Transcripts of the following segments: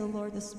the Lord this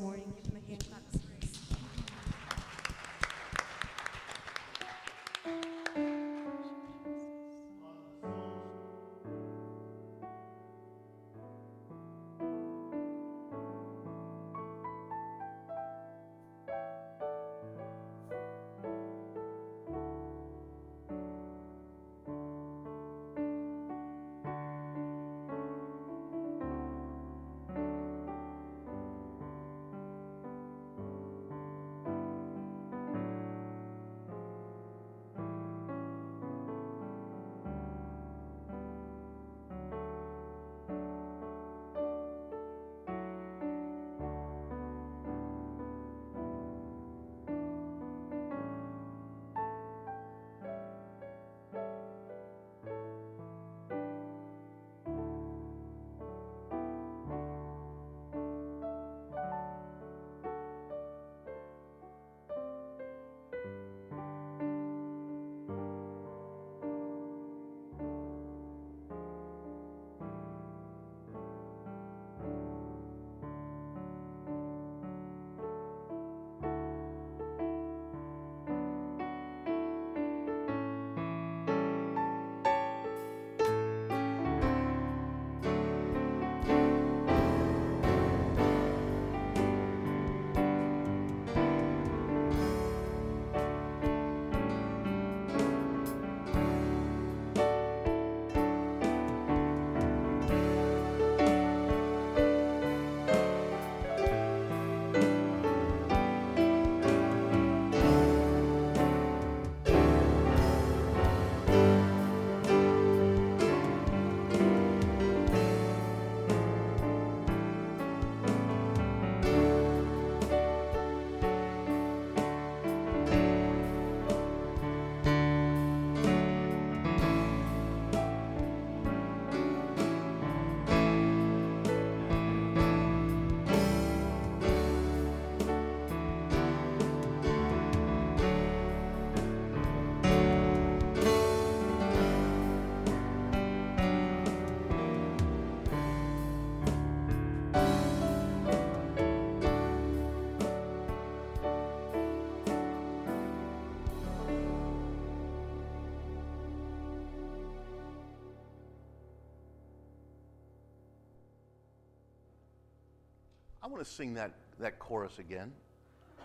want to sing that, that chorus again.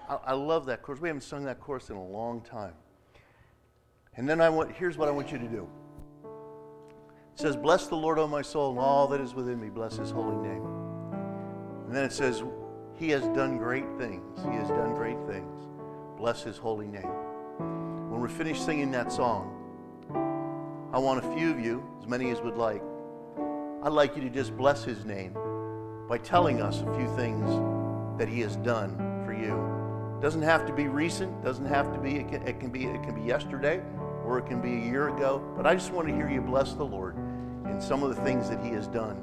I, I love that chorus. We haven't sung that chorus in a long time. And then I want, here's what I want you to do. It says, Bless the Lord, O my soul, and all that is within me. Bless his holy name. And then it says, He has done great things. He has done great things. Bless his holy name. When we're finished singing that song, I want a few of you, as many as would like, I'd like you to just bless his name by telling us a few things that he has done for you. Doesn't have to be recent. Doesn't have to be. It can, it can be. It can be yesterday, or it can be a year ago. But I just want to hear you bless the Lord in some of the things that He has done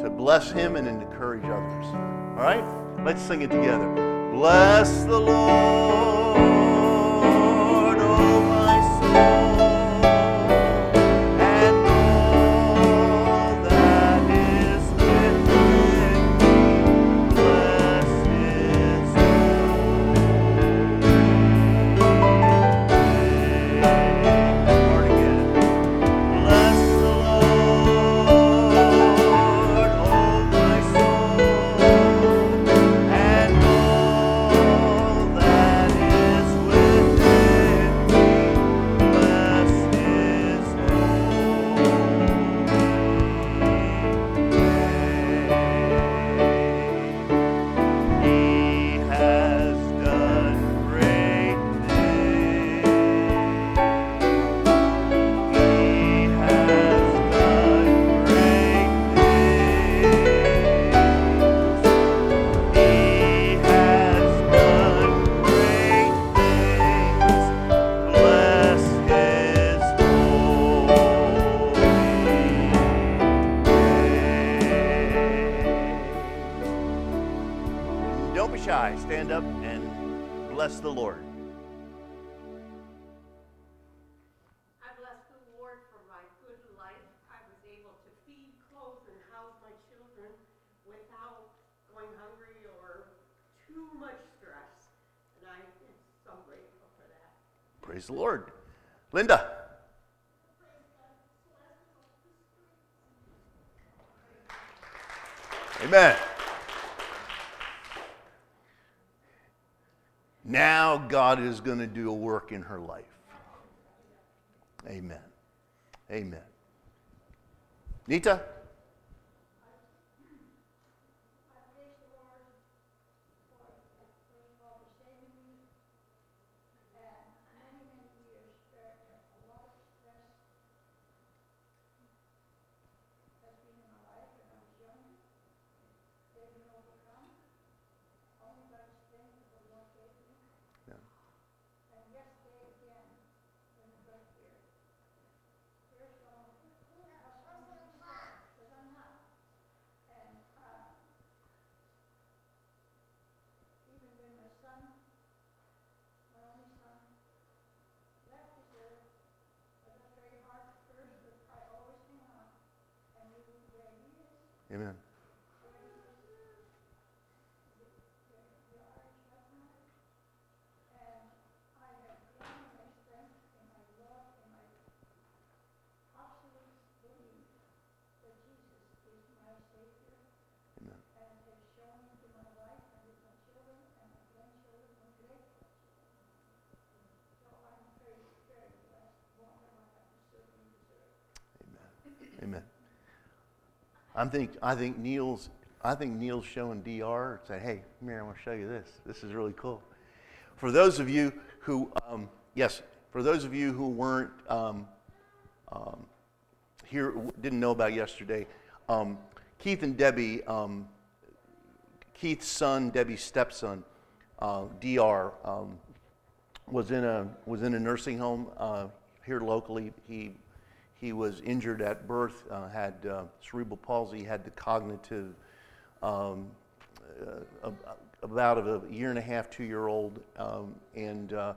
to bless Him and encourage others. All right, let's sing it together. Bless the Lord, going hungry or too much stress. And I am so grateful for that. Praise the Lord. Linda. Amen. Now God is going to do a work in her life. Amen. Amen. Nita? Yeah. Amen. Amen. Amen. Amen. I think I think Neil's I think Neil's showing DR say, hey, come here, I want to show you this. This is really cool. For those of you who um, yes, for those of you who weren't um, um, here, didn't know about yesterday, um, Keith and Debbie, um, Keith's son, Debbie's stepson, uh, Dr. Um, was in a was in a nursing home uh, here locally. He he was injured at birth, uh, had uh, cerebral palsy, had the cognitive, um, uh, about a year and a half, two year old, um, and uh,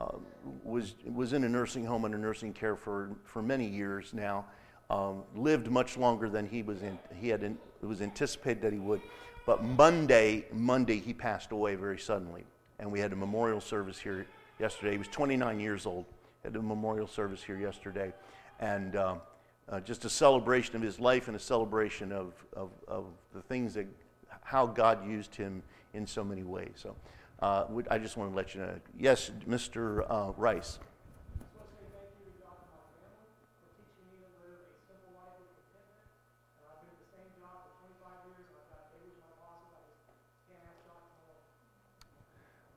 uh, was was in a nursing home under nursing care for for many years now. Um, lived much longer than he was in, he had in, it was anticipated that he would, but Monday Monday he passed away very suddenly, and we had a memorial service here yesterday. He was 29 years old. Had a memorial service here yesterday, and um, uh, just a celebration of his life and a celebration of, of, of the things that how God used him in so many ways. So. Uh, I just want to let you know. Yes, Mr. Uh, Rice. just want to say thank you to God and my family for teaching me to live a simple life with contentment. And I've been at the same job for 25 years, and I've got neighbors, my bosses, I just can't ask God for more.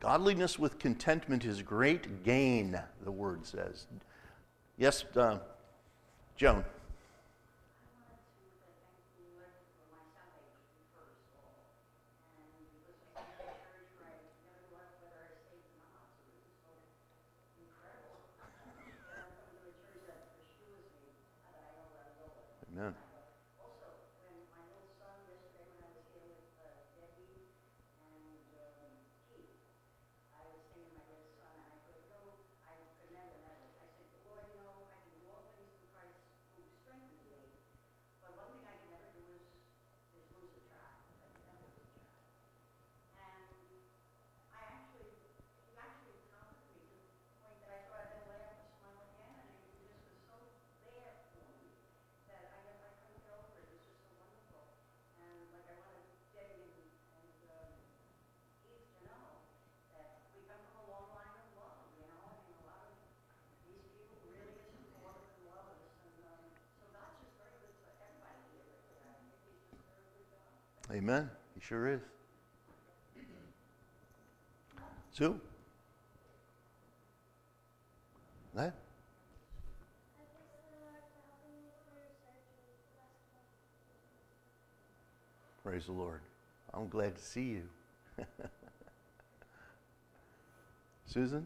Godliness with contentment is great gain, the word says. Yes, uh, Joan. Amen. He sure is. Sue? That? Praise the Lord. I'm glad to see you. Susan?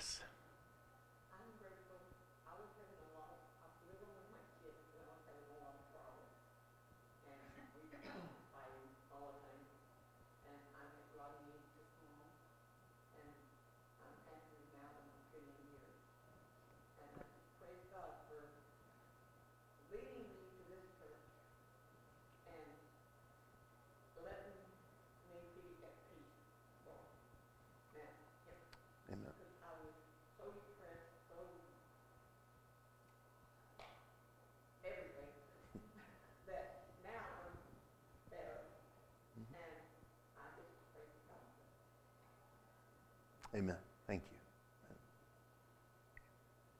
Yes. I'm grateful. I was having a lot, I was living with my kids and I was having a lot of problems. And we were fighting all the time. And I met Rodney this morning. And I'm happy now that I'm getting years. And I just praise God for leading me to this church and letting me be at peace. So, now, yeah. Amen. Because I was so depressed, so everything, that now I'm better. And I just praise God. Amen. Thank you. Anybody else? Linda? I want to thank God for my daughters, granddaughters, and the son of my granddaughters too. Um, I never had a daughter. You know, God restores. He restores homes, homes. I'm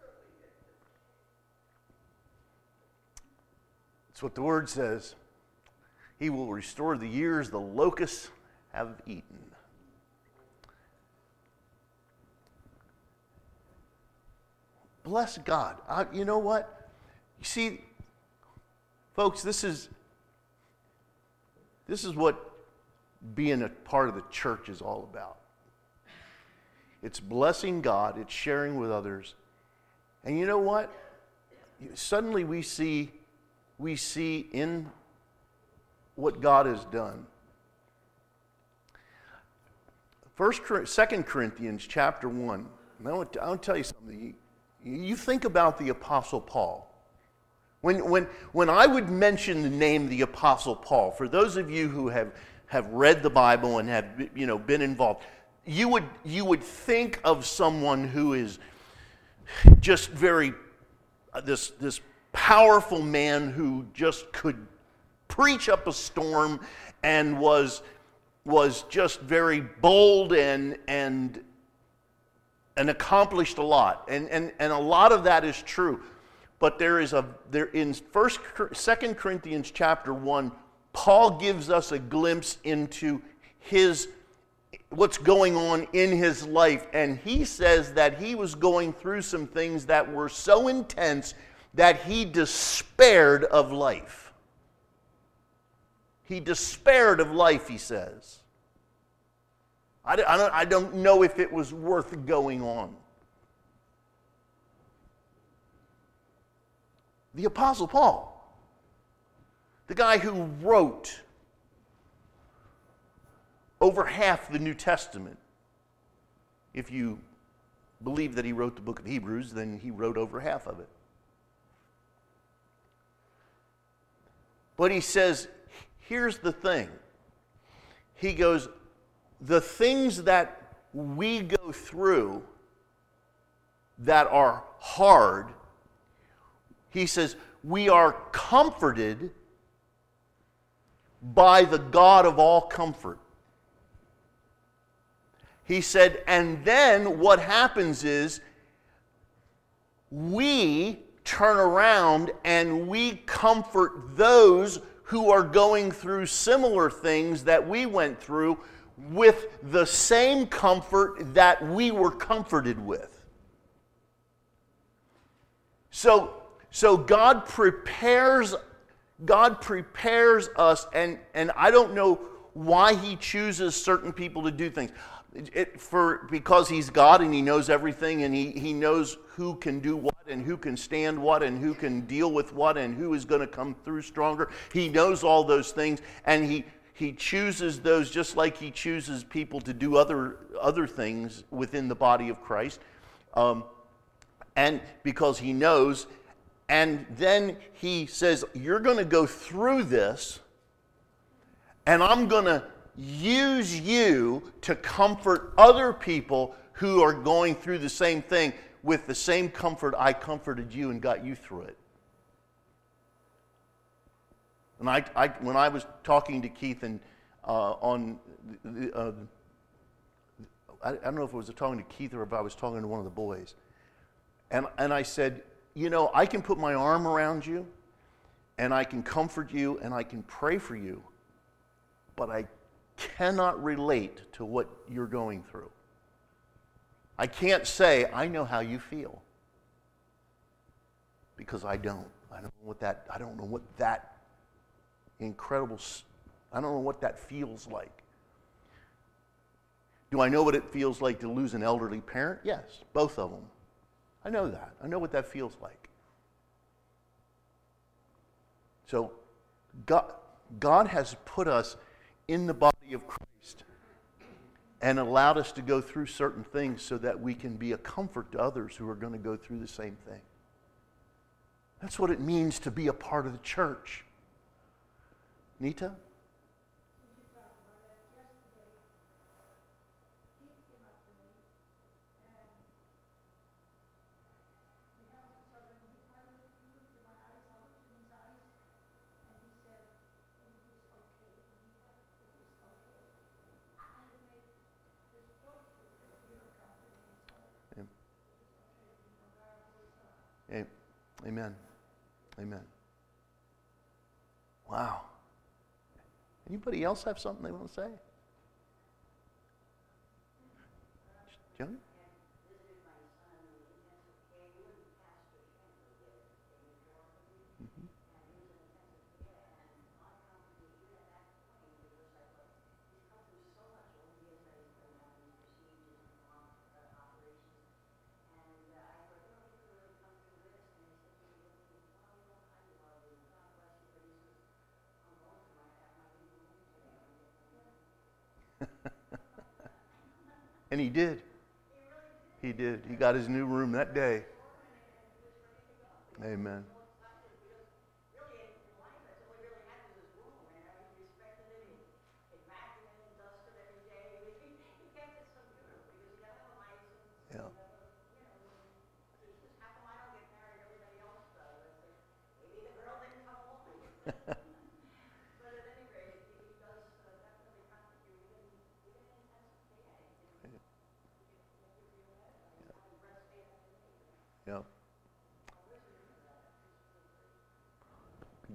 certainly did this. It's what the word says. He will restore the years the locusts have eaten. Bless God. I, you know what? You see, folks, this is this is what being a part of the church is all about. It's blessing God, it's sharing with others. And you know what? Suddenly we see we see in what God has done. First, Second Corinthians chapter one. I I want to tell you something. You, think about the Apostle Paul. When, when, when I would mention the name the Apostle Paul, for those of you who have, have read the Bible and have you know, been involved, you would, you would think of someone who is just very, uh, this, this powerful man who just could preach up a storm and was, was just very bold and, and, and accomplished a lot. And, and, and a lot of that is true. But there is a there in first second Corinthians chapter 1, Paul gives us a glimpse into his what's going on in his life. And he says that he was going through some things that were so intense that he despaired of life. He despaired of life, he says. I don't, I don't, know if it was worth going on. The Apostle Paul, the guy who wrote over half the New Testament, if you believe that he wrote the book of Hebrews, then he wrote over half of it. But he says, here's the thing. He goes, the things that we go through that are hard, he says, we are comforted by the God of all comfort. He said, and then what happens is we turn around and we comfort those who are going through similar things that we went through with the same comfort that we were comforted with. So, so God prepares God prepares us and and I don't know why he chooses certain people to do things. It, for because he's God and he knows everything and he, he knows who can do what and who can stand what and who can deal with what and who is going to come through stronger. He knows all those things and he he chooses those just like he chooses people to do other other things within the body of Christ. Um, and because he knows and then he says you're going to go through this and I'm going to use you to comfort other people who are going through the same thing with the same comfort I comforted you and got you through it. And I, I when I was talking to Keith and uh, on, uh, I, I don't know if I was talking to Keith or if I was talking to one of the boys, and and I said, you know, I can put my arm around you, and I can comfort you, and I can pray for you, but I cannot relate to what you're going through. I can't say, I know how you feel. Because I don't. I don't know what that, I don't know what that incredible, I don't know what that feels like. Do I know what it feels like to lose an elderly parent? Yes, both of them. I know that. I know what that feels like. So, God, God has put us in the body of Christ and allowed us to go through certain things so that we can be a comfort to others who are going to go through the same thing. That's what it means to be a part of the church. Nita? Amen. Amen. Wow. Anybody else have something they want to say? Johnny? And he did. He did. He got his new room that day. Amen.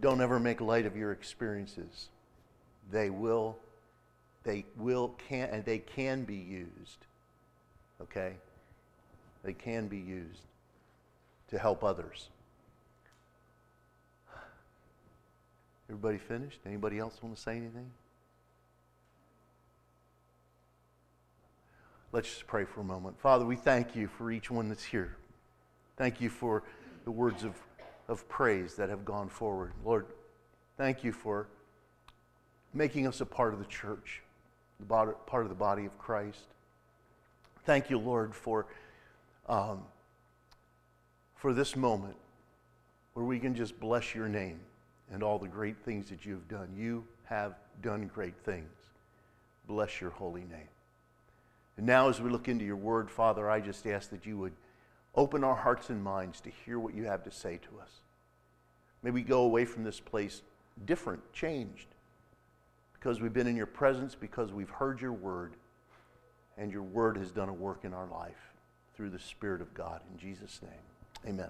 Don't ever make light of your experiences. They will, they will, can, and they can be used. Okay? They can be used to help others. Everybody finished? Anybody else want to say anything? Let's just pray for a moment. Father, we thank you for each one that's here. Thank you for the words of, of praise that have gone forward. Lord, thank you for making us a part of the church, the part of the body of Christ. Thank you, Lord, for, um, for this moment where we can just bless your name and all the great things that you've done. You have done great things. Bless your holy name. And now, as we look into your word, Father, I just ask that you would open our hearts and minds to hear what you have to say to us. May we go away from this place different, changed, because we've been in your presence, because we've heard your word, and your word has done a work in our life through the Spirit of God. In Jesus' name, amen.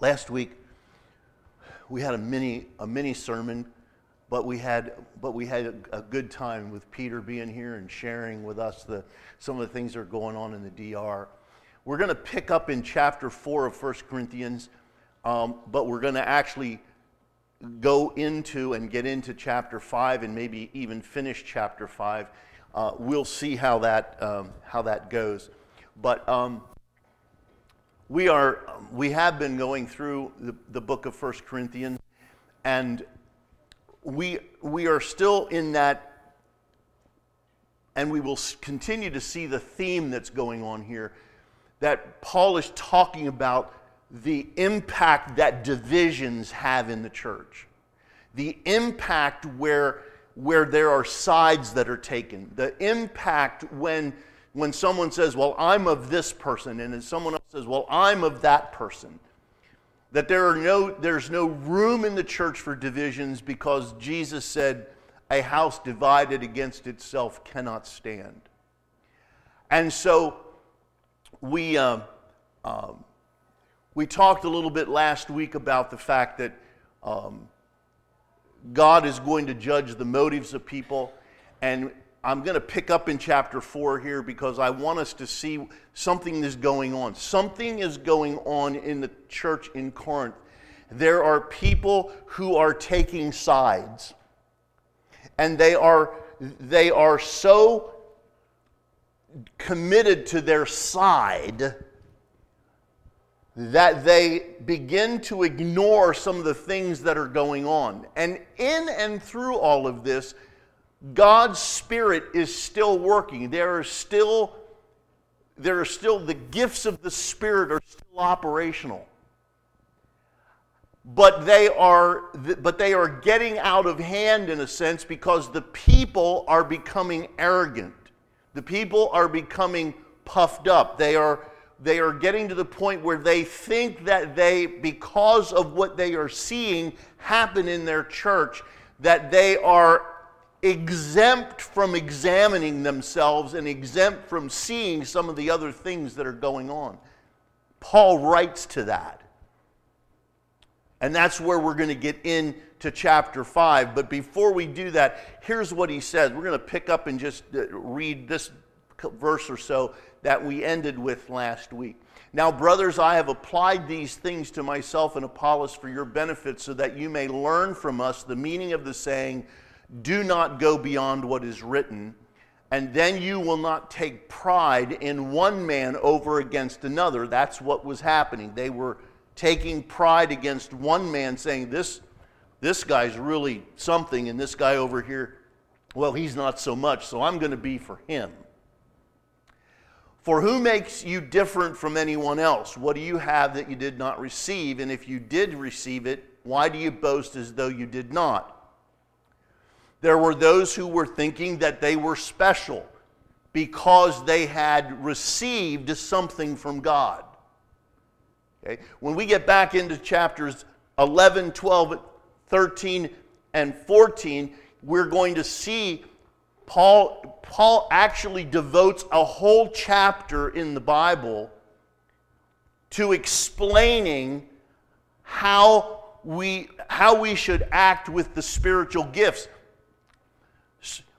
Last week, we had a mini, a mini sermon, but we had, but we had a, good time with Peter being here and sharing with us the, some of the things that are going on in the DR. We're going to pick up in chapter 4 of 1 Corinthians, um, but we're going to actually go into and get into chapter 5 and maybe even finish chapter 5. Uh, we'll see how that, um, how that goes. But um, we, are, we have been going through the, the book of 1 Corinthians, and we, we are still in that, and we will continue to see the theme that's going on here that Paul is talking about the impact that divisions have in the church, the impact where, where there are sides that are taken, the impact when, when someone says, Well, I'm of this person, and then someone else says, Well, I'm of that person. That there are no, there's no room in the church for divisions because Jesus said, A house divided against itself cannot stand. And so we. Uh, um, we talked a little bit last week about the fact that um, God is going to judge the motives of people. And I'm going to pick up in chapter 4 here because I want us to see something is going on. Something is going on in the church in Corinth. There are people who are taking sides. And they are, they are so committed to their side that they begin to ignore some of the things that are going on. And in and through all of this, God's Spirit is still working. There are still, there are still the gifts of the Spirit are still operational. But they are, but they are getting out of hand in a sense because the people are becoming arrogant. The people are becoming puffed up. They are they are getting to the point where they think that they, because of what they are seeing happen in their church, that they are exempt from examining themselves and exempt from seeing some of the other things that are going on. Paul writes to that. And that's where we're going to get into chapter 5. But before we do that, here's what he says. We're going to pick up and just uh, read this verse or so that we ended with last week. Now, brothers, I have applied these things to myself and Apollos for your benefit, so that you may learn from us the meaning of the saying, Do not go beyond what is written, and then you will not take pride in one man over against another. That's what was happening. They were taking pride against one man, saying, This, this guy's really something, and this guy over here, well, he's not so much, so I'm going to be for him. For who makes you different from anyone else? What do you have that you did not receive? And if you did receive it, why do you boast as though you did not? There were those who were thinking that they were special because they had received something from God. Okay? When we get back into chapters 11, 12, 13, and 14, we're going to see Paul, Paul actually devotes a whole chapter in the Bible to explaining how we, how we should act with the spiritual gifts.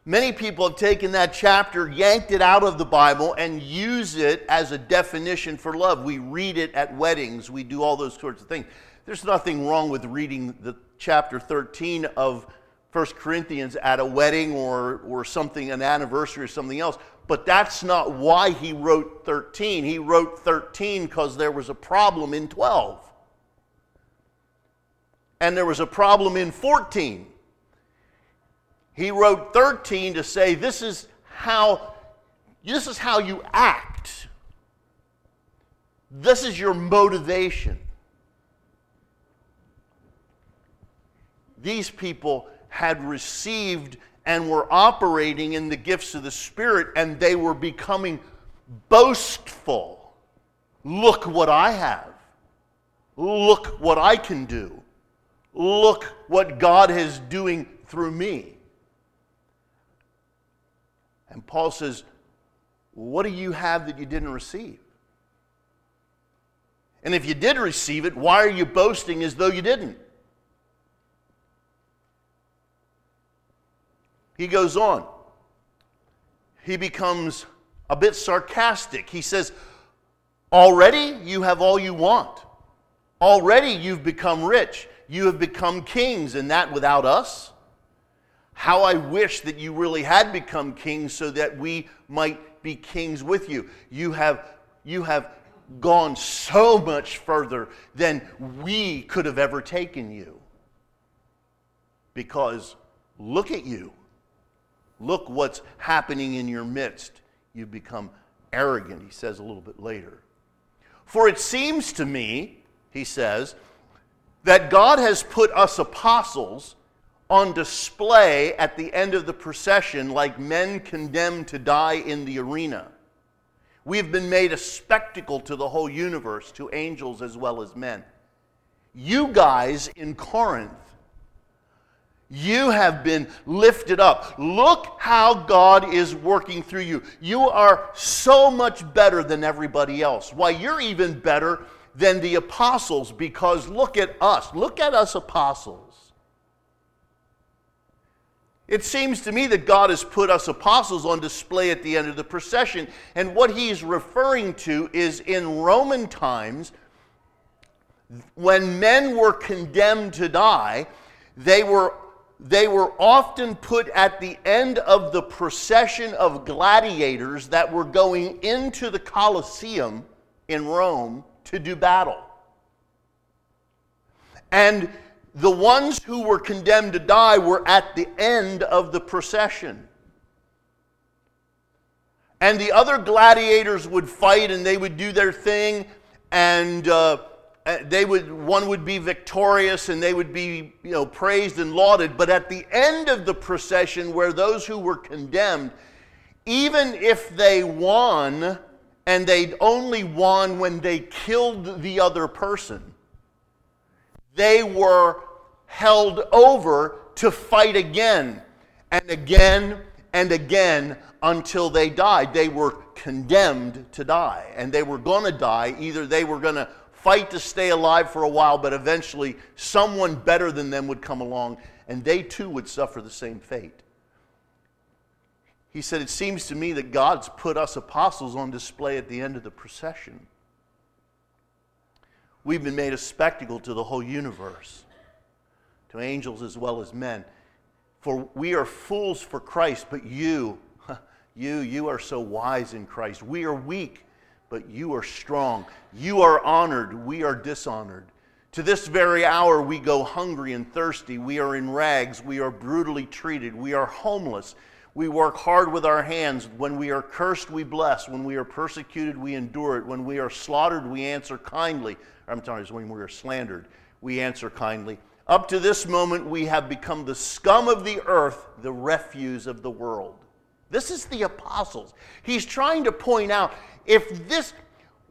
Many people have taken that chapter, yanked it out of the Bible, and use it as a definition for love. We read it at weddings, we do all those sorts of things. There's nothing wrong with reading the chapter 13 of 1 Corinthians at a wedding or, or something, an anniversary or something else. But that's not why he wrote 13. He wrote 13 because there was a problem in 12. And there was a problem in 14. He wrote 13 to say this is how this is how you act. This is your motivation. These people had received and were operating in the gifts of the Spirit, and they were becoming boastful. Look what I have. Look what I can do. Look what God is doing through me. And Paul says, What do you have that you didn't receive? And if you did receive it, why are you boasting as though you didn't? He goes on. He becomes a bit sarcastic. He says, Already you have all you want. Already you've become rich. You have become kings, and that without us. How I wish that you really had become kings so that we might be kings with you. You have, you have gone so much further than we could have ever taken you. Because look at you. Look what's happening in your midst. You've become arrogant, he says a little bit later. For it seems to me, he says, that God has put us apostles on display at the end of the procession like men condemned to die in the arena. We have been made a spectacle to the whole universe, to angels as well as men. You guys in Corinth you have been lifted up. Look how God is working through you. You are so much better than everybody else. Why, you're even better than the apostles because look at us. Look at us apostles. It seems to me that God has put us apostles on display at the end of the procession. And what he's referring to is in Roman times, when men were condemned to die, they were they were often put at the end of the procession of gladiators that were going into the Colosseum in Rome to do battle. And the ones who were condemned to die were at the end of the procession. And the other gladiators would fight and they would do their thing, and uh, uh, they would one would be victorious and they would be you know praised and lauded but at the end of the procession where those who were condemned even if they won and they'd only won when they killed the other person they were held over to fight again and again and again until they died they were condemned to die and they were going to die either they were going to fight to stay alive for a while, but eventually someone better than them would come along and they too would suffer the same fate. He said, It seems to me that God's put us apostles on display at the end of the procession. We've been made a spectacle to the whole universe, to angels as well as men. For we are fools for Christ, but you, you, you are so wise in Christ. We are weak but you are strong. You are honored, we are dishonored. To this very hour, we go hungry and thirsty. We are in rags. We are brutally treated. We are homeless. We work hard with our hands. When we are cursed, we bless. When we are persecuted, we endure it. When we are slaughtered, we answer kindly. I'm sorry, when we are slandered, we answer kindly. Up to this moment, we have become the scum of the earth, the refuse of the world. This is the apostles. He's trying to point out if this,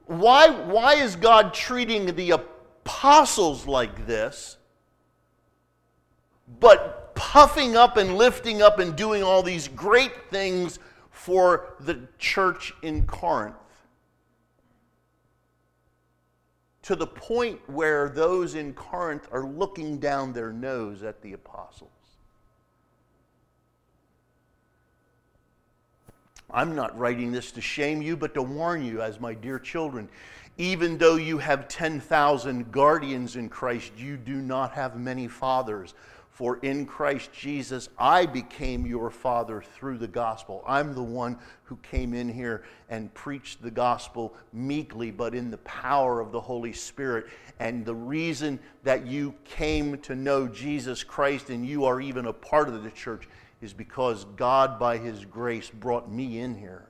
why, why is God treating the apostles like this, but puffing up and lifting up and doing all these great things for the church in Corinth? To the point where those in Corinth are looking down their nose at the apostles. I'm not writing this to shame you, but to warn you, as my dear children. Even though you have 10,000 guardians in Christ, you do not have many fathers. For in Christ Jesus, I became your father through the gospel. I'm the one who came in here and preached the gospel meekly, but in the power of the Holy Spirit. And the reason that you came to know Jesus Christ and you are even a part of the church is because God, by His grace, brought me in here.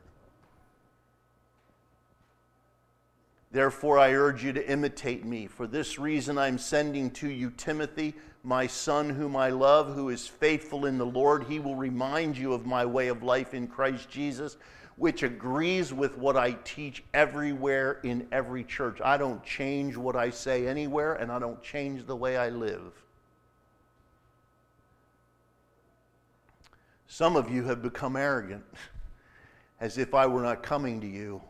Therefore, I urge you to imitate me. For this reason, I'm sending to you Timothy, my son, whom I love, who is faithful in the Lord. He will remind you of my way of life in Christ Jesus, which agrees with what I teach everywhere in every church. I don't change what I say anywhere, and I don't change the way I live. Some of you have become arrogant, as if I were not coming to you.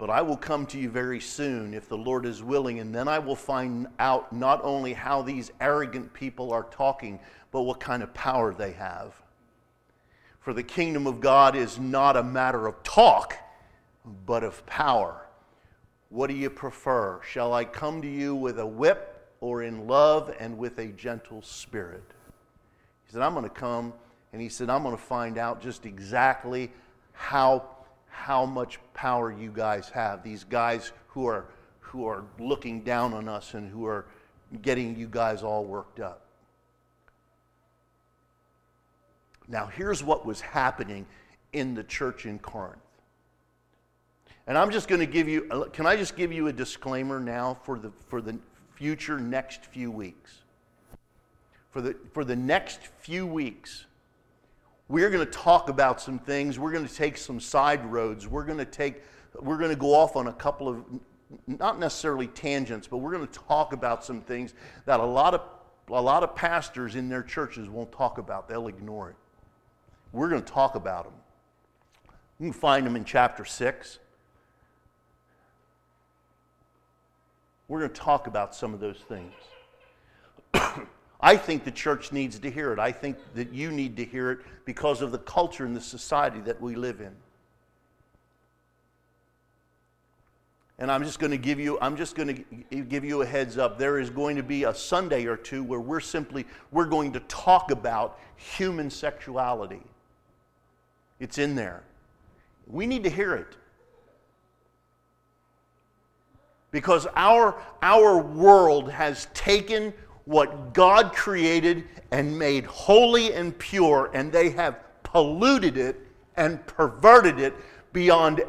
But I will come to you very soon if the Lord is willing, and then I will find out not only how these arrogant people are talking, but what kind of power they have. For the kingdom of God is not a matter of talk, but of power. What do you prefer? Shall I come to you with a whip or in love and with a gentle spirit? He said, I'm going to come, and he said, I'm going to find out just exactly how how much power you guys have. These guys who are, who are looking down on us and who are getting you guys all worked up. Now, here's what was happening in the church in Corinth. And I'm just going to give you, can I just give you a disclaimer now for the, for the future next few weeks? For the, for the next few weeks, we're going to talk about some things. We're going to take some side roads. We're going to take, we're going to go off on a couple of, not necessarily tangents, but we're going to talk about some things that a lot of, a lot of pastors in their churches won't talk about. They'll ignore it. We're going to talk about them. You can find them in chapter 6. We're going to talk about some of those things. I think the church needs to hear it. I think that you need to hear it because of the culture and the society that we live in. And I'm just going to give you I'm just going to give you a heads up. There is going to be a Sunday or two where we're simply we're going to talk about human sexuality. It's in there. We need to hear it. Because our, our world has taken what God created and made holy and pure, and they have polluted it and perverted it beyond,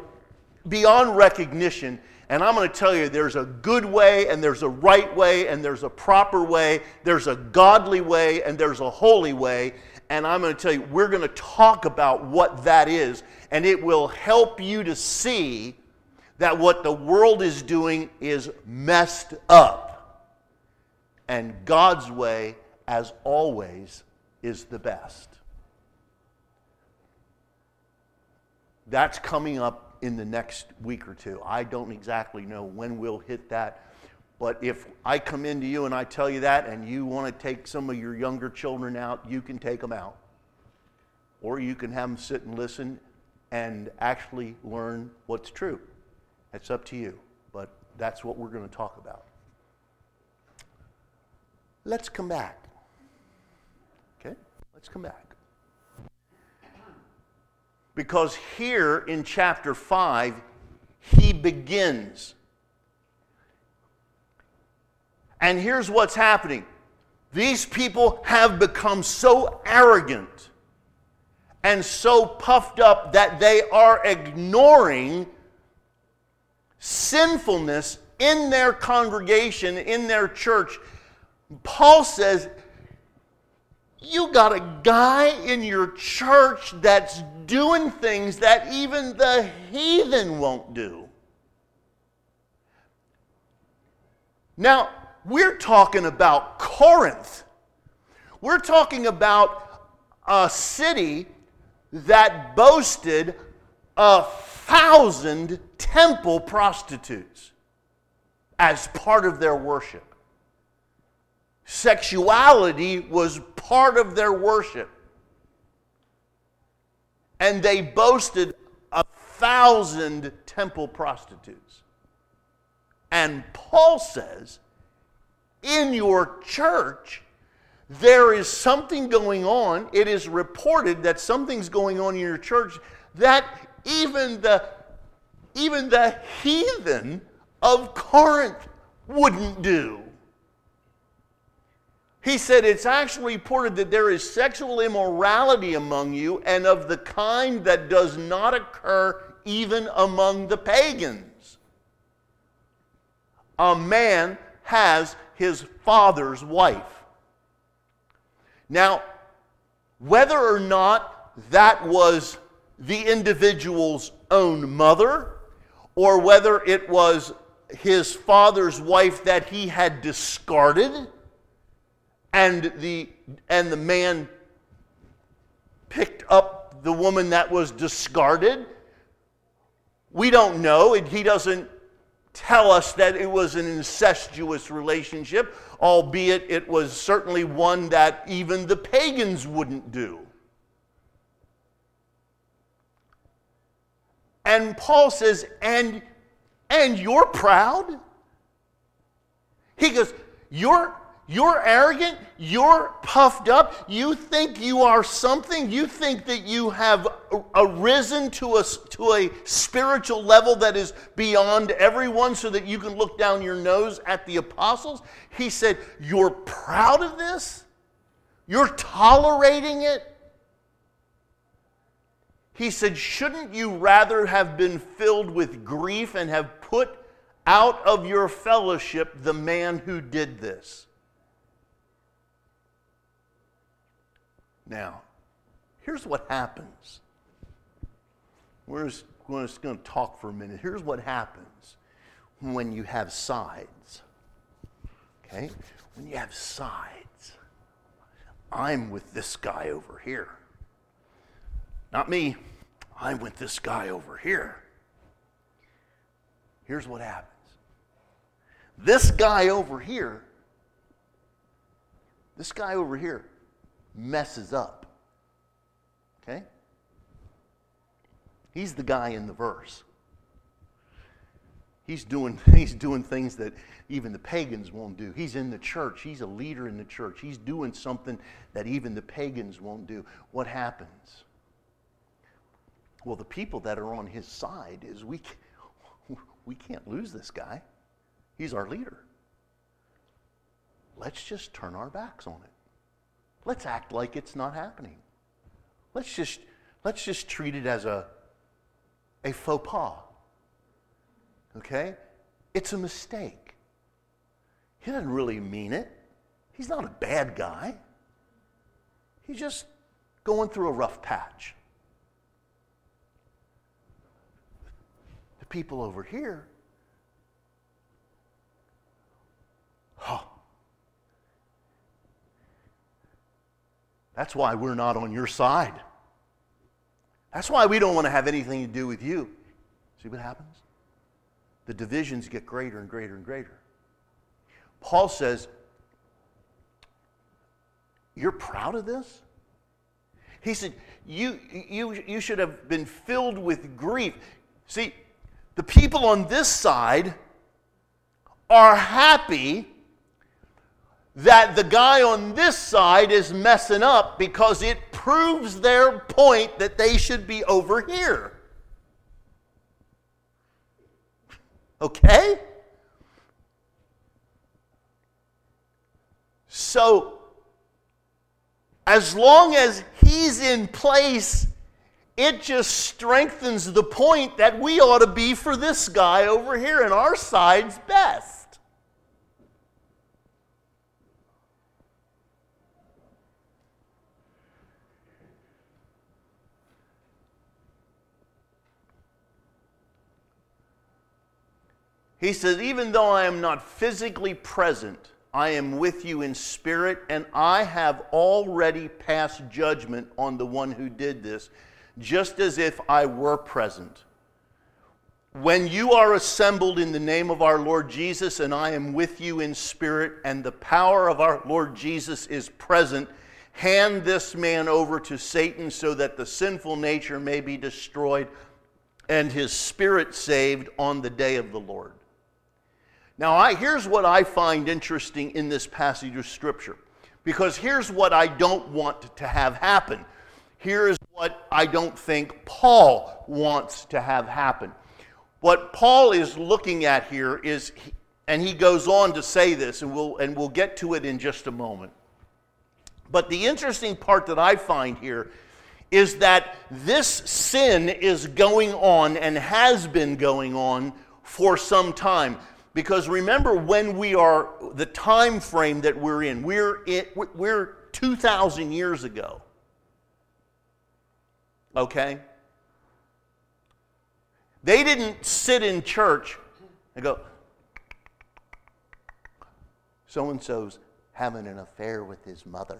beyond recognition. And I'm going to tell you there's a good way, and there's a right way, and there's a proper way, there's a godly way, and there's a holy way. And I'm going to tell you, we're going to talk about what that is, and it will help you to see that what the world is doing is messed up. And God's way, as always, is the best. That's coming up in the next week or two. I don't exactly know when we'll hit that. But if I come into you and I tell you that and you want to take some of your younger children out, you can take them out. Or you can have them sit and listen and actually learn what's true. It's up to you. But that's what we're going to talk about. Let's come back. Okay? Let's come back. Because here in chapter 5, he begins. And here's what's happening these people have become so arrogant and so puffed up that they are ignoring sinfulness in their congregation, in their church, Paul says, You got a guy in your church that's doing things that even the heathen won't do. Now, we're talking about Corinth. We're talking about a city that boasted a thousand temple prostitutes as part of their worship. Sexuality was part of their worship. And they boasted a thousand temple prostitutes. And Paul says, in your church, there is something going on. It is reported that something's going on in your church that even the, even the heathen of Corinth wouldn't do. He said it's actually reported that there is sexual immorality among you and of the kind that does not occur even among the pagans. A man has his father's wife. Now, whether or not that was the individual's own mother or whether it was his father's wife that he had discarded and the and the man picked up the woman that was discarded. We don't know. He doesn't tell us that it was an incestuous relationship albeit it was certainly one that even the pagans wouldn't do. And paul says and and you're proud? He goes you're you're arrogant. You're puffed up. You think you are something. You think that you have arisen to a, to a spiritual level that is beyond everyone so that you can look down your nose at the apostles. He said, You're proud of this? You're tolerating it? He said, Shouldn't you rather have been filled with grief and have put out of your fellowship the man who did this? Now, here's what happens. We're just, going to talk for a minute. Here's what happens when you have sides. Okay? When you have sides. I'm with this guy over here. Not me. I'm with this guy over here. Here's what happens. This guy over here, this guy over here messes up. Okay? He's the guy in the verse. He's doing, he's doing things that even the pagans won't do. He's in the church. He's a leader in the church. He's doing something that even the pagans won't do. What happens? Well, the people that are on his side is we, we can't lose this guy. He's our leader. Let's just turn our backs on it. Let's act like it's not happening. Let's just, let's just treat it as a, a faux pas. Okay? It's a mistake. He doesn't really mean it. He's not a bad guy. He's just going through a rough patch. The people over here, oh, That's why we're not on your side. That's why we don't want to have anything to do with you. See what happens? The divisions get greater and greater and greater. Paul says, You're proud of this? He said, you, you, you should have been filled with grief. See, the people on this side are happy that the guy on this side is messing up because it proves their point that they should be over here. Okay? So, as long as he's in place, it just strengthens the point that we ought to be for this guy over here, and our side's best. He says, Even though I am not physically present, I am with you in spirit, and I have already passed judgment on the one who did this, just as if I were present. When you are assembled in the name of our Lord Jesus, and I am with you in spirit, and the power of our Lord Jesus is present, hand this man over to Satan so that the sinful nature may be destroyed and his spirit saved on the day of the Lord. Now, I, here's what I find interesting in this passage of Scripture, because here's what I don't want to have happen. Here's what I don't think Paul wants to have happen. What Paul is looking at here is, and he goes on to say this, and we'll, and we'll get to it in just a moment. But the interesting part that I find here is that this sin is going on and has been going on for some time. Because remember when we are the time frame that we're in, we're in, we're 2000 years ago. Okay? They didn't sit in church and go, so and so's having an affair with his mother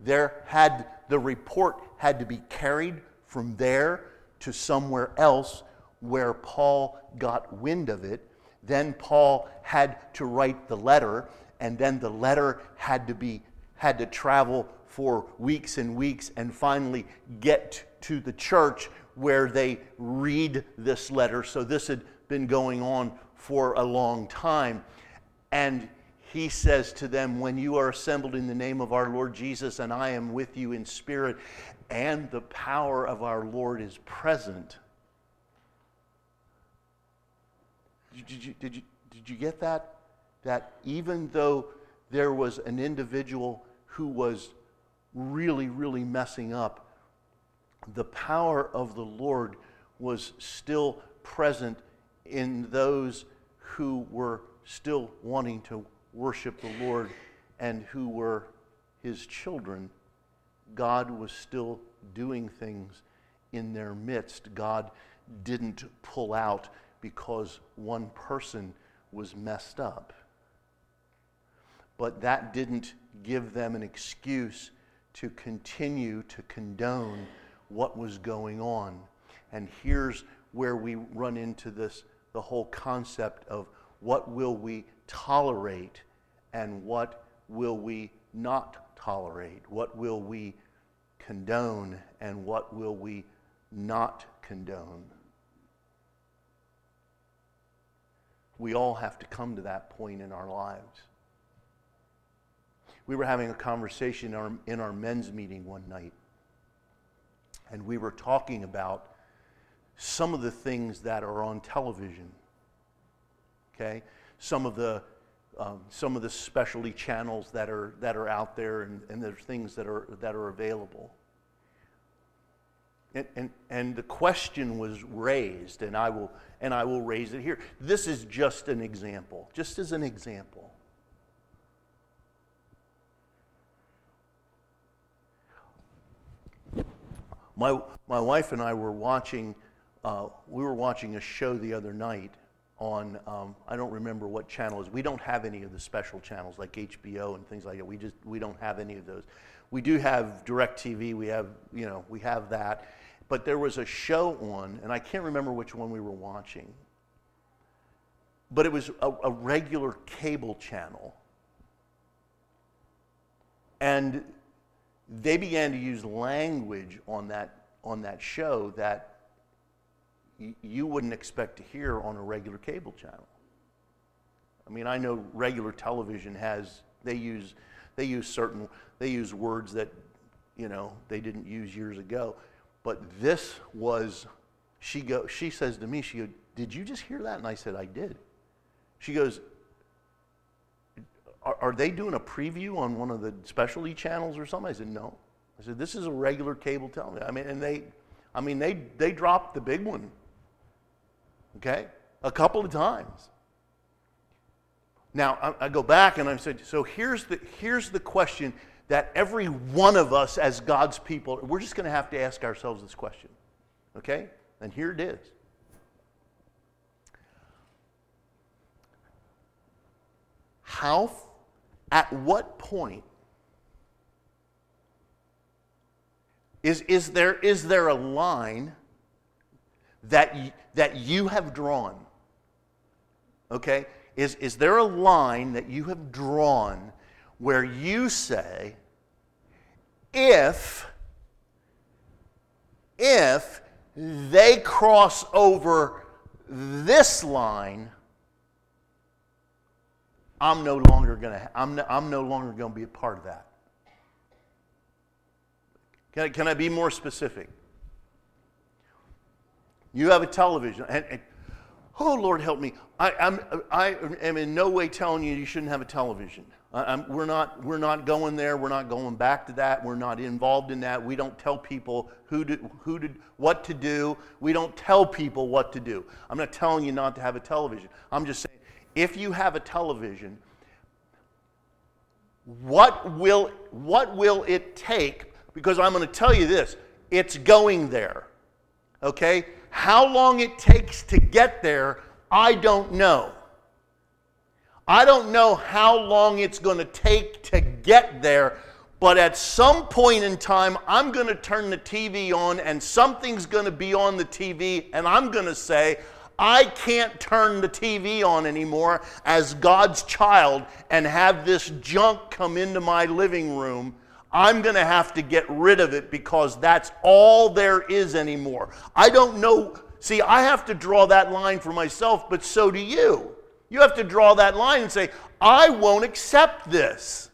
there had the report had to be carried from there to somewhere else where Paul got wind of it. Then Paul had to write the letter, and then the letter had to be had to travel for weeks and weeks and finally get to the church where they read this letter. So this had been going on for a long time. And he says to them, When you are assembled in the name of our Lord Jesus, and I am with you in spirit, and the power of our Lord is present. Did you, did you, did you get that? That even though there was an individual who was really, really messing up, the power of the Lord was still present in those who were still wanting to worship the Lord and who were his children, God was still doing things in their midst. God didn't pull out because one person was messed up. But that didn't give them an excuse to continue to condone what was going on. And here's where we run into this the whole concept of what will we tolerate and what will we not tolerate? What will we condone and what will we not condone? We all have to come to that point in our lives. We were having a conversation in our, in our men's meeting one night, and we were talking about some of the things that are on television. Okay? some of the um, some of the specialty channels that are that are out there and, and there's things that are that are available. And, and, and the question was raised, and I will and I will raise it here. This is just an example, just as an example. My, my wife and I were watching, uh, we were watching a show the other night, on um, I don't remember what channel is. We don't have any of the special channels like HBO and things like that. We just we don't have any of those. We do have DirecTV. We have you know we have that, but there was a show on, and I can't remember which one we were watching. But it was a, a regular cable channel, and they began to use language on that on that show that you wouldn't expect to hear on a regular cable channel. I mean, I know regular television has they use they use certain they use words that you know they didn't use years ago, but this was she go she says to me she goes, "Did you just hear that?" And I said, "I did." She goes, are, are they doing a preview on one of the specialty channels or something?" I said, "No." I said, "This is a regular cable television." I mean, and they I mean, they they dropped the big one Okay? A couple of times. Now, I, I go back and I said, so here's the, here's the question that every one of us as God's people, we're just going to have to ask ourselves this question. Okay? And here it is. How, at what point is, is, there, is there a line that, that you have drawn? Okay? Is, is there a line that you have drawn where you say, if, if they cross over this line, I'm no longer going to I'm no, I'm no longer going to be a part of that. Can I, can I be more specific? You have a television, and, and oh Lord, help me! I, I'm, I am in no way telling you you shouldn't have a television. I'm, we're not we're not going there. We're not going back to that. We're not involved in that. We don't tell people who to, who to, what to do. We don't tell people what to do. I'm not telling you not to have a television. I'm just saying if you have a television, what will what will it take? Because I'm going to tell you this: it's going there. Okay how long it takes to get there, I don't know. I don't know how long it's going to take to get there, but at some point in time, I'm going to turn the TV on and something's going to be on the TV, and I'm going to say, I can't turn the TV on anymore as God's child and have this junk come into my living room I'm going to have to get rid of it because that's all there is anymore. I don't know. See, I have to draw that line for myself, but so do you. You have to draw that line and say, I won't accept this.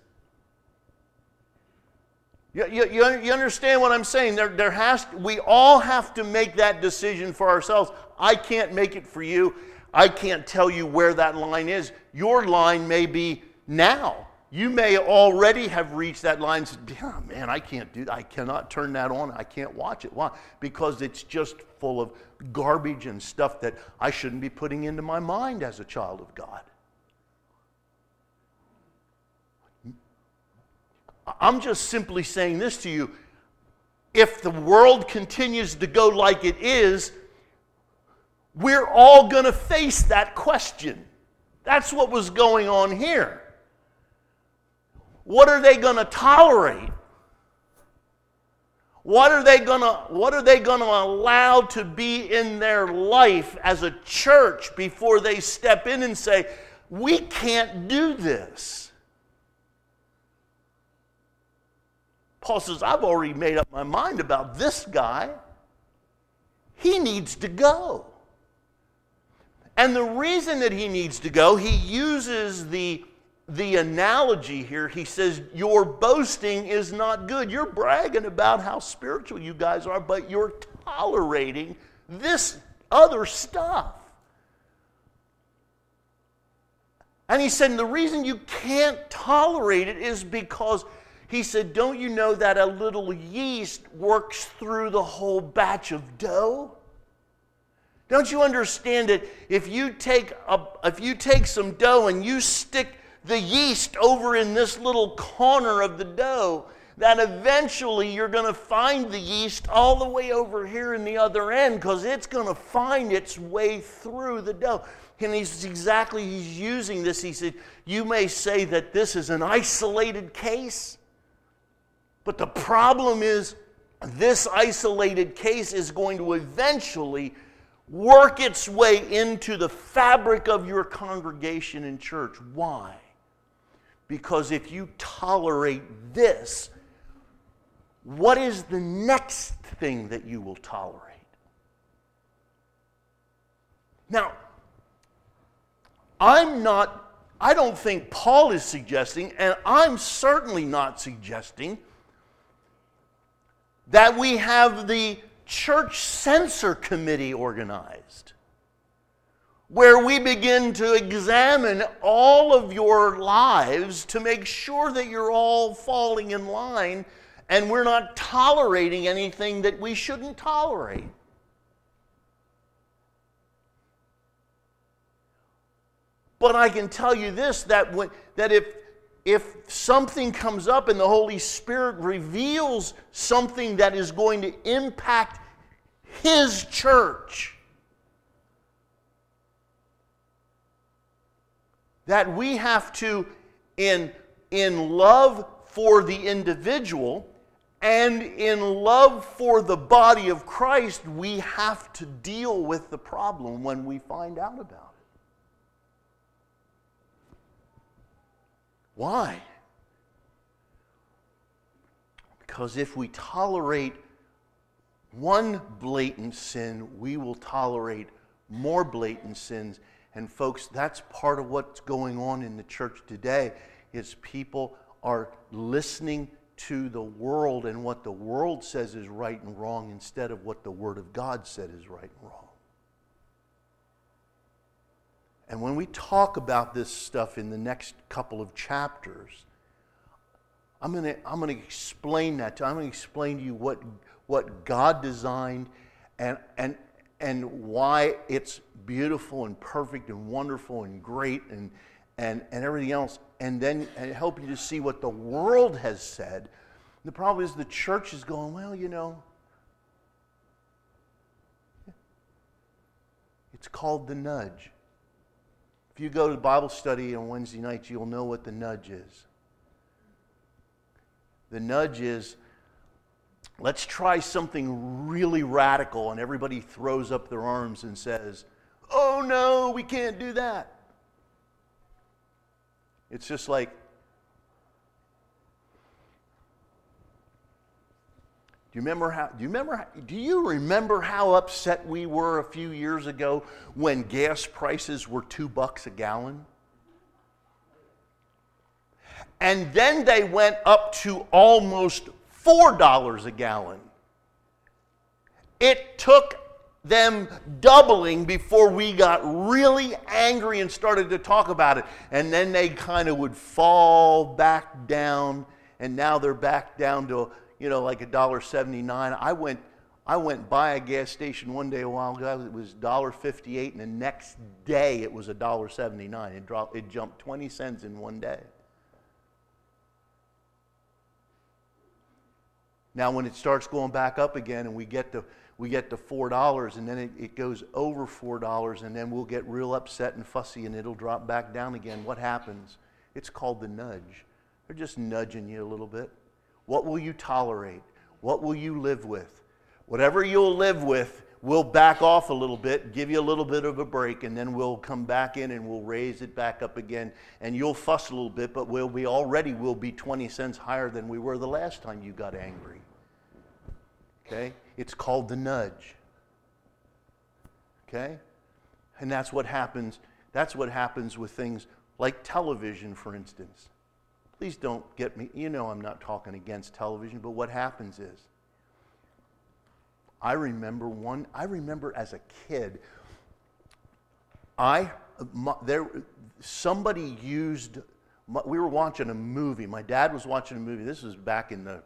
You, you, you understand what I'm saying? There, there has, we all have to make that decision for ourselves. I can't make it for you. I can't tell you where that line is. Your line may be now. You may already have reached that line and said, yeah, man, I can't do. I cannot turn that on. I can't watch it. Why? Because it's just full of garbage and stuff that I shouldn't be putting into my mind as a child of God. I'm just simply saying this to you. If the world continues to go like it is, we're all going to face that question. That's what was going on here. What are they going to tolerate? What are they going to what are they going to allow to be in their life as a church before they step in and say, "We can't do this." Paul says, "I've already made up my mind about this guy. He needs to go." And the reason that he needs to go, he uses the the analogy here, he says, Your boasting is not good. You're bragging about how spiritual you guys are, but you're tolerating this other stuff. And he said, The reason you can't tolerate it is because he said, Don't you know that a little yeast works through the whole batch of dough? Don't you understand that if you take a, if you take some dough and you stick the yeast over in this little corner of the dough, that eventually you're going to find the yeast all the way over here in the other end because it's going to find its way through the dough. And he's exactly, he's using this. He said, You may say that this is an isolated case, but the problem is this isolated case is going to eventually work its way into the fabric of your congregation and church. Why? Because if you tolerate this, what is the next thing that you will tolerate? Now, I'm not, I don't think Paul is suggesting, and I'm certainly not suggesting, that we have the church censor committee organized where we begin to examine all of your lives to make sure that you're all falling in line and we're not tolerating anything that we shouldn't tolerate. But I can tell you this that, when, that if, if something comes up and the Holy Spirit reveals something that is going to impact His church, that we have to, in, in love for the individual and in love for the body of Christ, we have to deal with the problem when we find out about it. Why? Because if we tolerate one blatant sin, we will tolerate more blatant sins. And folks, that's part of what's going on in the church today is people are listening to the world and what the world says is right and wrong instead of what the word of God said is right and wrong. And when we talk about this stuff in the next couple of chapters, I'm going to I'm going to explain that. To, I'm going to explain to you what, what God designed and, and, and why it's beautiful and perfect and wonderful and great and, and, and everything else, and then and help you to see what the world has said. The problem is the church is going, well, you know, it's called the nudge. If you go to Bible study on Wednesday nights, you'll know what the nudge is. The nudge is let's try something really radical, and everybody throws up their arms and says, Oh no, we can't do that. It's just like, Do you remember how do you remember how, do you remember how upset we were a few years ago when gas prices were 2 bucks a gallon? And then they went up to almost $4 a gallon. It took them doubling before we got really angry and started to talk about it. And then they kind of would fall back down, and now they're back down to you know, like a dollar seventy-nine. I went, I went by a gas station one day a while ago. It was dollar fifty-eight, and the next day it was a dollar seventy-nine. It dropped, it jumped twenty cents in one day. Now, when it starts going back up again, and we get to we get to four dollars, and then it, it goes over four dollars, and then we'll get real upset and fussy, and it'll drop back down again. What happens? It's called the nudge. They're just nudging you a little bit. What will you tolerate? What will you live with? Whatever you'll live with, we'll back off a little bit, give you a little bit of a break, and then we'll come back in and we'll raise it back up again. And you'll fuss a little bit, but we'll be already we'll be 20 cents higher than we were the last time you got angry. Okay? It's called the nudge. Okay? And that's what happens. That's what happens with things like television, for instance. Please don't get me, you know I'm not talking against television, but what happens is, I remember one, I remember as a kid, I, my, there, somebody used, my, we were watching a movie. My dad was watching a movie. This was back in the,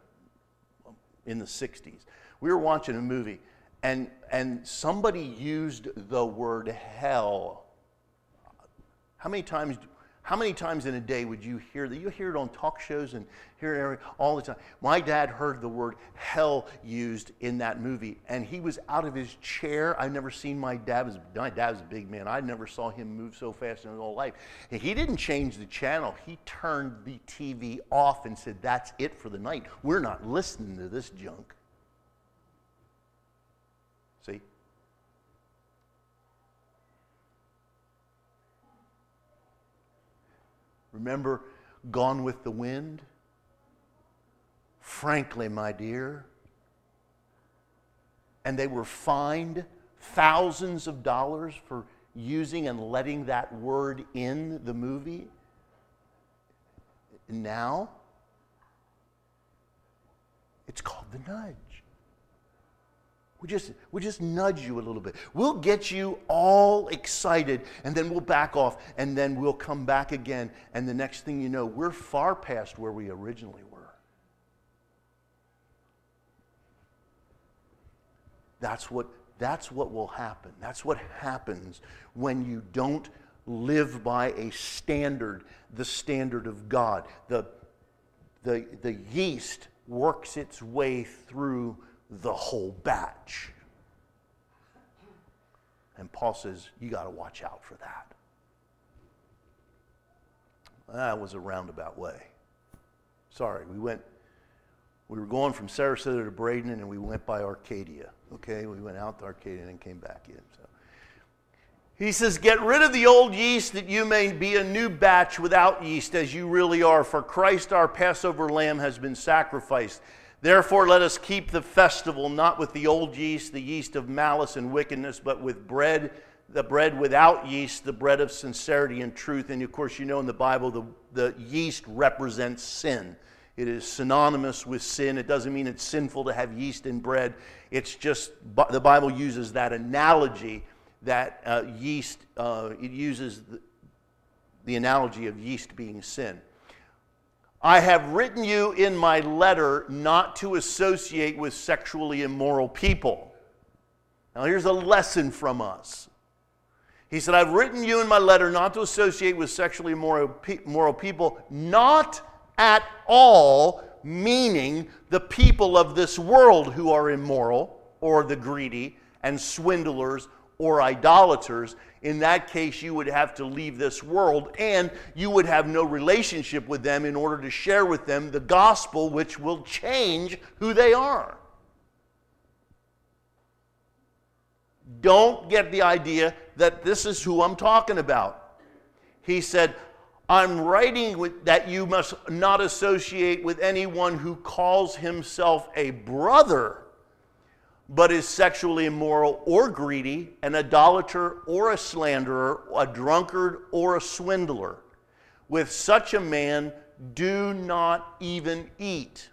in the 60s. We were watching a movie, and, and somebody used the word hell. How many times how many times in a day would you hear that? You hear it on talk shows and hear it all the time. My dad heard the word hell used in that movie, and he was out of his chair. I've never seen my dad. Was, my dad was a big man. I never saw him move so fast in his whole life. He didn't change the channel. He turned the TV off and said, "That's it for the night. We're not listening to this junk." See? Remember Gone with the Wind? Frankly, my dear. And they were fined thousands of dollars for using and letting that word in the movie. Now, it's called the nudge. We just, we just nudge you a little bit. We'll get you all excited, and then we'll back off, and then we'll come back again. And the next thing you know, we're far past where we originally were. That's what, that's what will happen. That's what happens when you don't live by a standard, the standard of God. The, the, the yeast works its way through the whole batch. And Paul says, you got to watch out for that. That was a roundabout way. Sorry, we went, we were going from Sarasota to Braden and we went by Arcadia. Okay, we went out to Arcadia and came back in. So. He says, Get rid of the old yeast that you may be a new batch without yeast as you really are. For Christ, our Passover lamb, has been sacrificed. Therefore, let us keep the festival not with the old yeast, the yeast of malice and wickedness, but with bread, the bread without yeast, the bread of sincerity and truth. And of course, you know in the Bible, the, the yeast represents sin. It is synonymous with sin. It doesn't mean it's sinful to have yeast in bread. It's just, the Bible uses that analogy that uh, yeast, uh, it uses the, the analogy of yeast being sin. I have written you in my letter not to associate with sexually immoral people. Now, here's a lesson from us. He said, I've written you in my letter not to associate with sexually immoral, immoral people, not at all meaning the people of this world who are immoral, or the greedy, and swindlers, or idolaters in that case, you would have to leave this world and you would have no relationship with them in order to share with them the gospel, which will change who they are. Don't get the idea that this is who I'm talking about. He said, I'm writing with, that you must not associate with anyone who calls himself a brother but is sexually immoral or greedy, an idolater or a slanderer, a drunkard or a swindler. With such a man, do not even eat.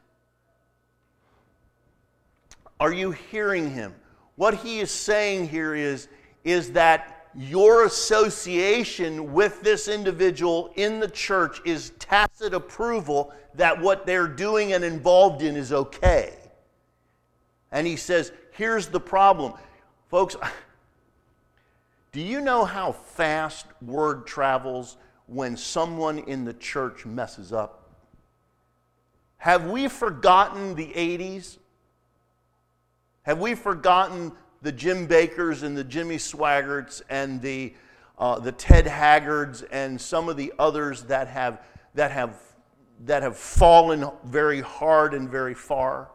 Are you hearing him? What he is saying here is, is that your association with this individual in the church is tacit approval that what they're doing and involved in is okay. And he says, Here's the problem. Folks, do you know how fast word travels when someone in the church messes up? Have we forgotten the 80s? Have we forgotten the Jim Bakkers and the Jimmy Swaggarts and the, uh, the Ted Haggards and some of the others that have, that, have, that have fallen very hard and very far?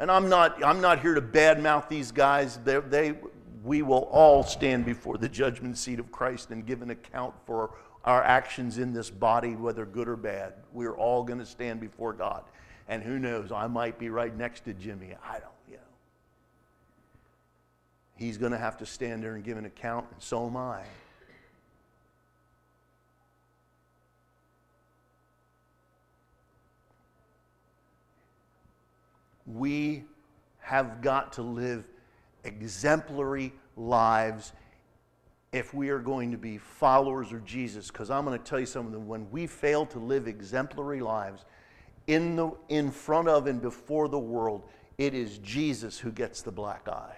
And I'm not, I'm not here to badmouth these guys. They, they, we will all stand before the judgment seat of Christ and give an account for our actions in this body, whether good or bad. We're all going to stand before God. And who knows, I might be right next to Jimmy. I don't, you know. He's going to have to stand there and give an account, and so am I. we have got to live exemplary lives if we are going to be followers of Jesus. Because I'm going to tell you something when we fail to live exemplary lives in, the, in front of and before the world, it is Jesus who gets the black eye.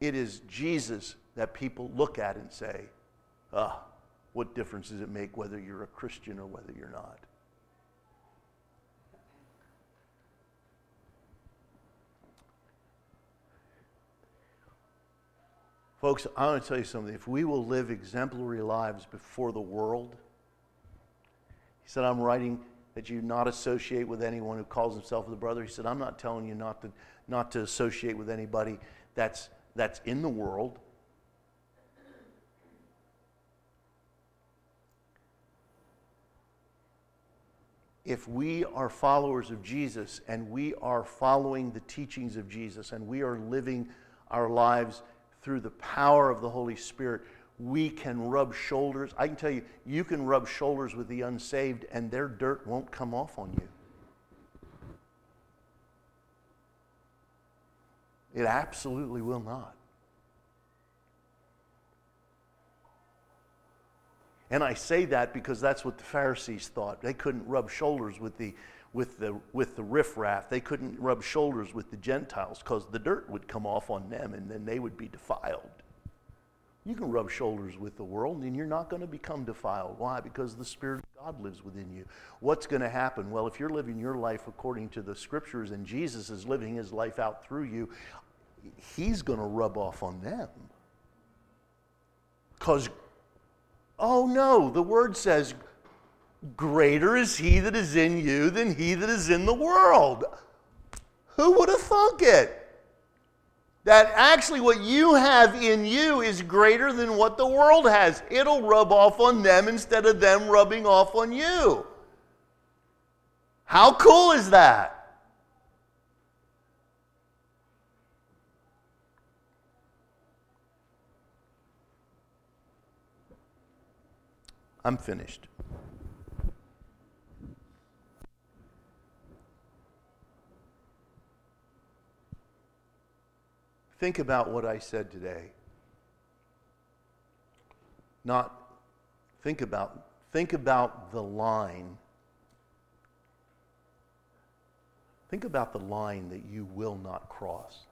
It is Jesus that people look at and say, ah, what difference does it make whether you're a Christian or whether you're not? Folks, I want to tell you something. If we will live exemplary lives before the world, he said, I'm writing that you not associate with anyone who calls himself a brother. He said, I'm not telling you not to, not to associate with anybody that's, that's in the world. If we are followers of Jesus and we are following the teachings of Jesus and we are living our lives through the power of the Holy Spirit, we can rub shoulders. I can tell you, you can rub shoulders with the unsaved, and their dirt won't come off on you. It absolutely will not. And I say that because that's what the Pharisees thought. They couldn't rub shoulders with the with the, with the riffraff. They couldn't rub shoulders with the Gentiles because the dirt would come off on them and then they would be defiled. You can rub shoulders with the world and you're not going to become defiled. Why? Because the Spirit of God lives within you. What's going to happen? Well, if you're living your life according to the Scriptures and Jesus is living his life out through you, he's going to rub off on them. Because, oh no, the Word says, Greater is he that is in you than he that is in the world. Who would have thunk it? that actually what you have in you is greater than what the world has. It'll rub off on them instead of them rubbing off on you. How cool is that? I'm finished. Think about what I said today. Not think about think about the line. Think about the line that you will not cross.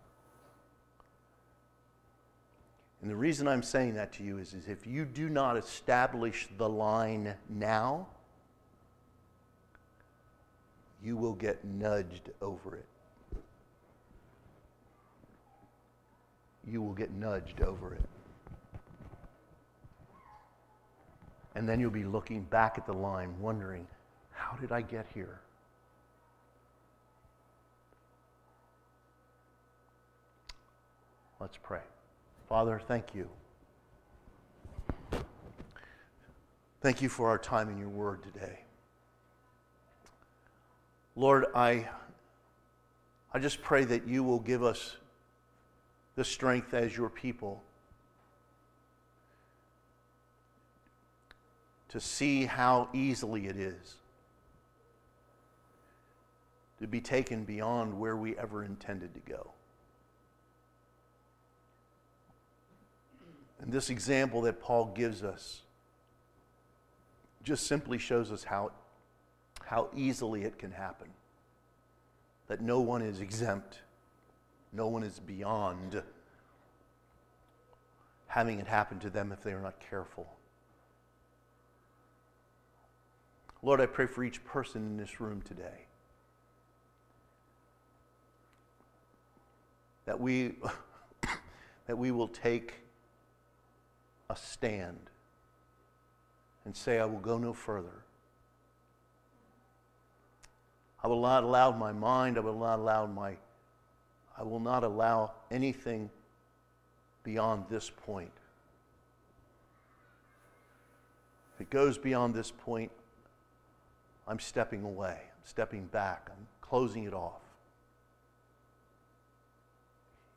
And the reason I'm saying that to you is, is if you do not establish the line now, you will get nudged over it. You will get nudged over it. And then you'll be looking back at the line, wondering, how did I get here? Let's pray. Father, thank you. Thank you for our time in your word today. Lord, I, I just pray that you will give us the strength as your people to see how easily it is to be taken beyond where we ever intended to go. And this example that Paul gives us just simply shows us how, how easily it can happen. That no one is exempt, no one is beyond having it happen to them if they are not careful. Lord, I pray for each person in this room today that we, that we will take a stand and say, I will go no further. I will not allow my mind, I will not allow my, I will not allow anything beyond this point. If it goes beyond this point, I'm stepping away, I'm stepping back, I'm closing it off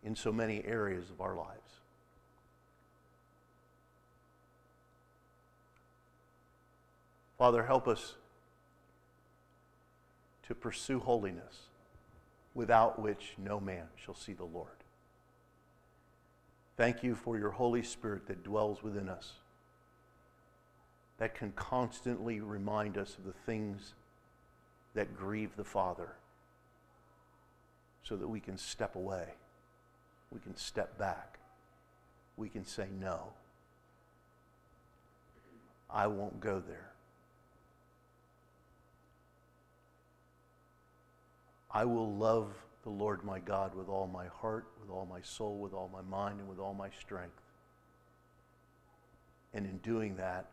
in so many areas of our lives. Father, help us to pursue holiness, without which no man shall see the Lord. Thank you for your Holy Spirit that dwells within us, that can constantly remind us of the things that grieve the Father, so that we can step away, we can step back, we can say, No, I won't go there. I will love the Lord my God with all my heart, with all my soul, with all my mind, and with all my strength. And in doing that,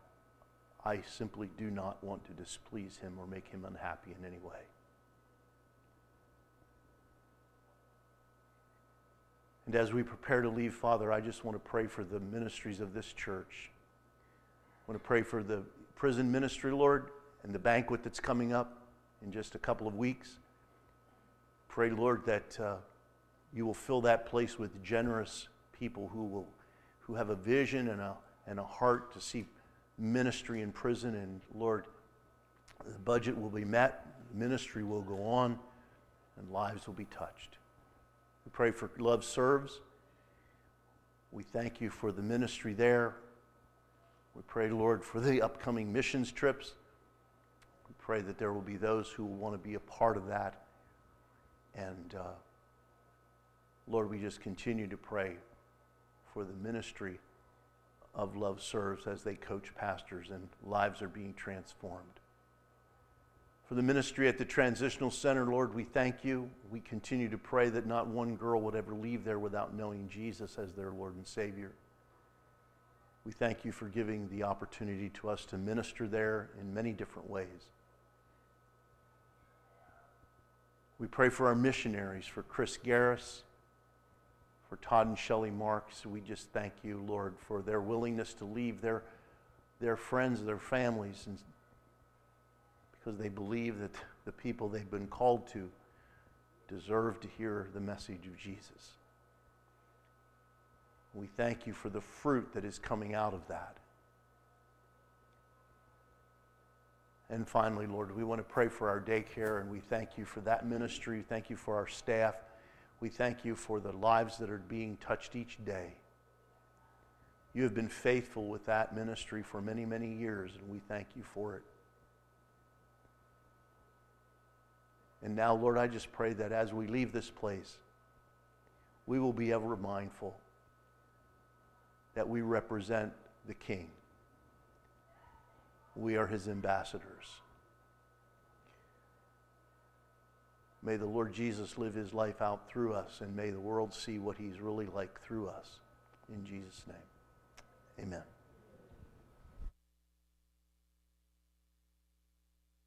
I simply do not want to displease him or make him unhappy in any way. And as we prepare to leave, Father, I just want to pray for the ministries of this church. I want to pray for the prison ministry, Lord, and the banquet that's coming up in just a couple of weeks. Pray, Lord, that uh, you will fill that place with generous people who, will, who have a vision and a, and a heart to see ministry in prison. And Lord, the budget will be met, ministry will go on, and lives will be touched. We pray for Love Serves. We thank you for the ministry there. We pray, Lord, for the upcoming missions trips. We pray that there will be those who will want to be a part of that. And uh, Lord, we just continue to pray for the ministry of Love Serves as they coach pastors and lives are being transformed. For the ministry at the Transitional Center, Lord, we thank you. We continue to pray that not one girl would ever leave there without knowing Jesus as their Lord and Savior. We thank you for giving the opportunity to us to minister there in many different ways. We pray for our missionaries, for Chris Garris, For Todd and Shelley Marks, we just thank you, Lord, for their willingness to leave their, their friends, their families, and because they believe that the people they've been called to deserve to hear the message of Jesus. We thank you for the fruit that is coming out of that. And finally, Lord, we want to pray for our daycare, and we thank you for that ministry. Thank you for our staff. We thank you for the lives that are being touched each day. You have been faithful with that ministry for many, many years, and we thank you for it. And now, Lord, I just pray that as we leave this place, we will be ever mindful that we represent the King. We are his ambassadors. May the Lord Jesus live his life out through us, and may the world see what he's really like through us. In Jesus' name, amen.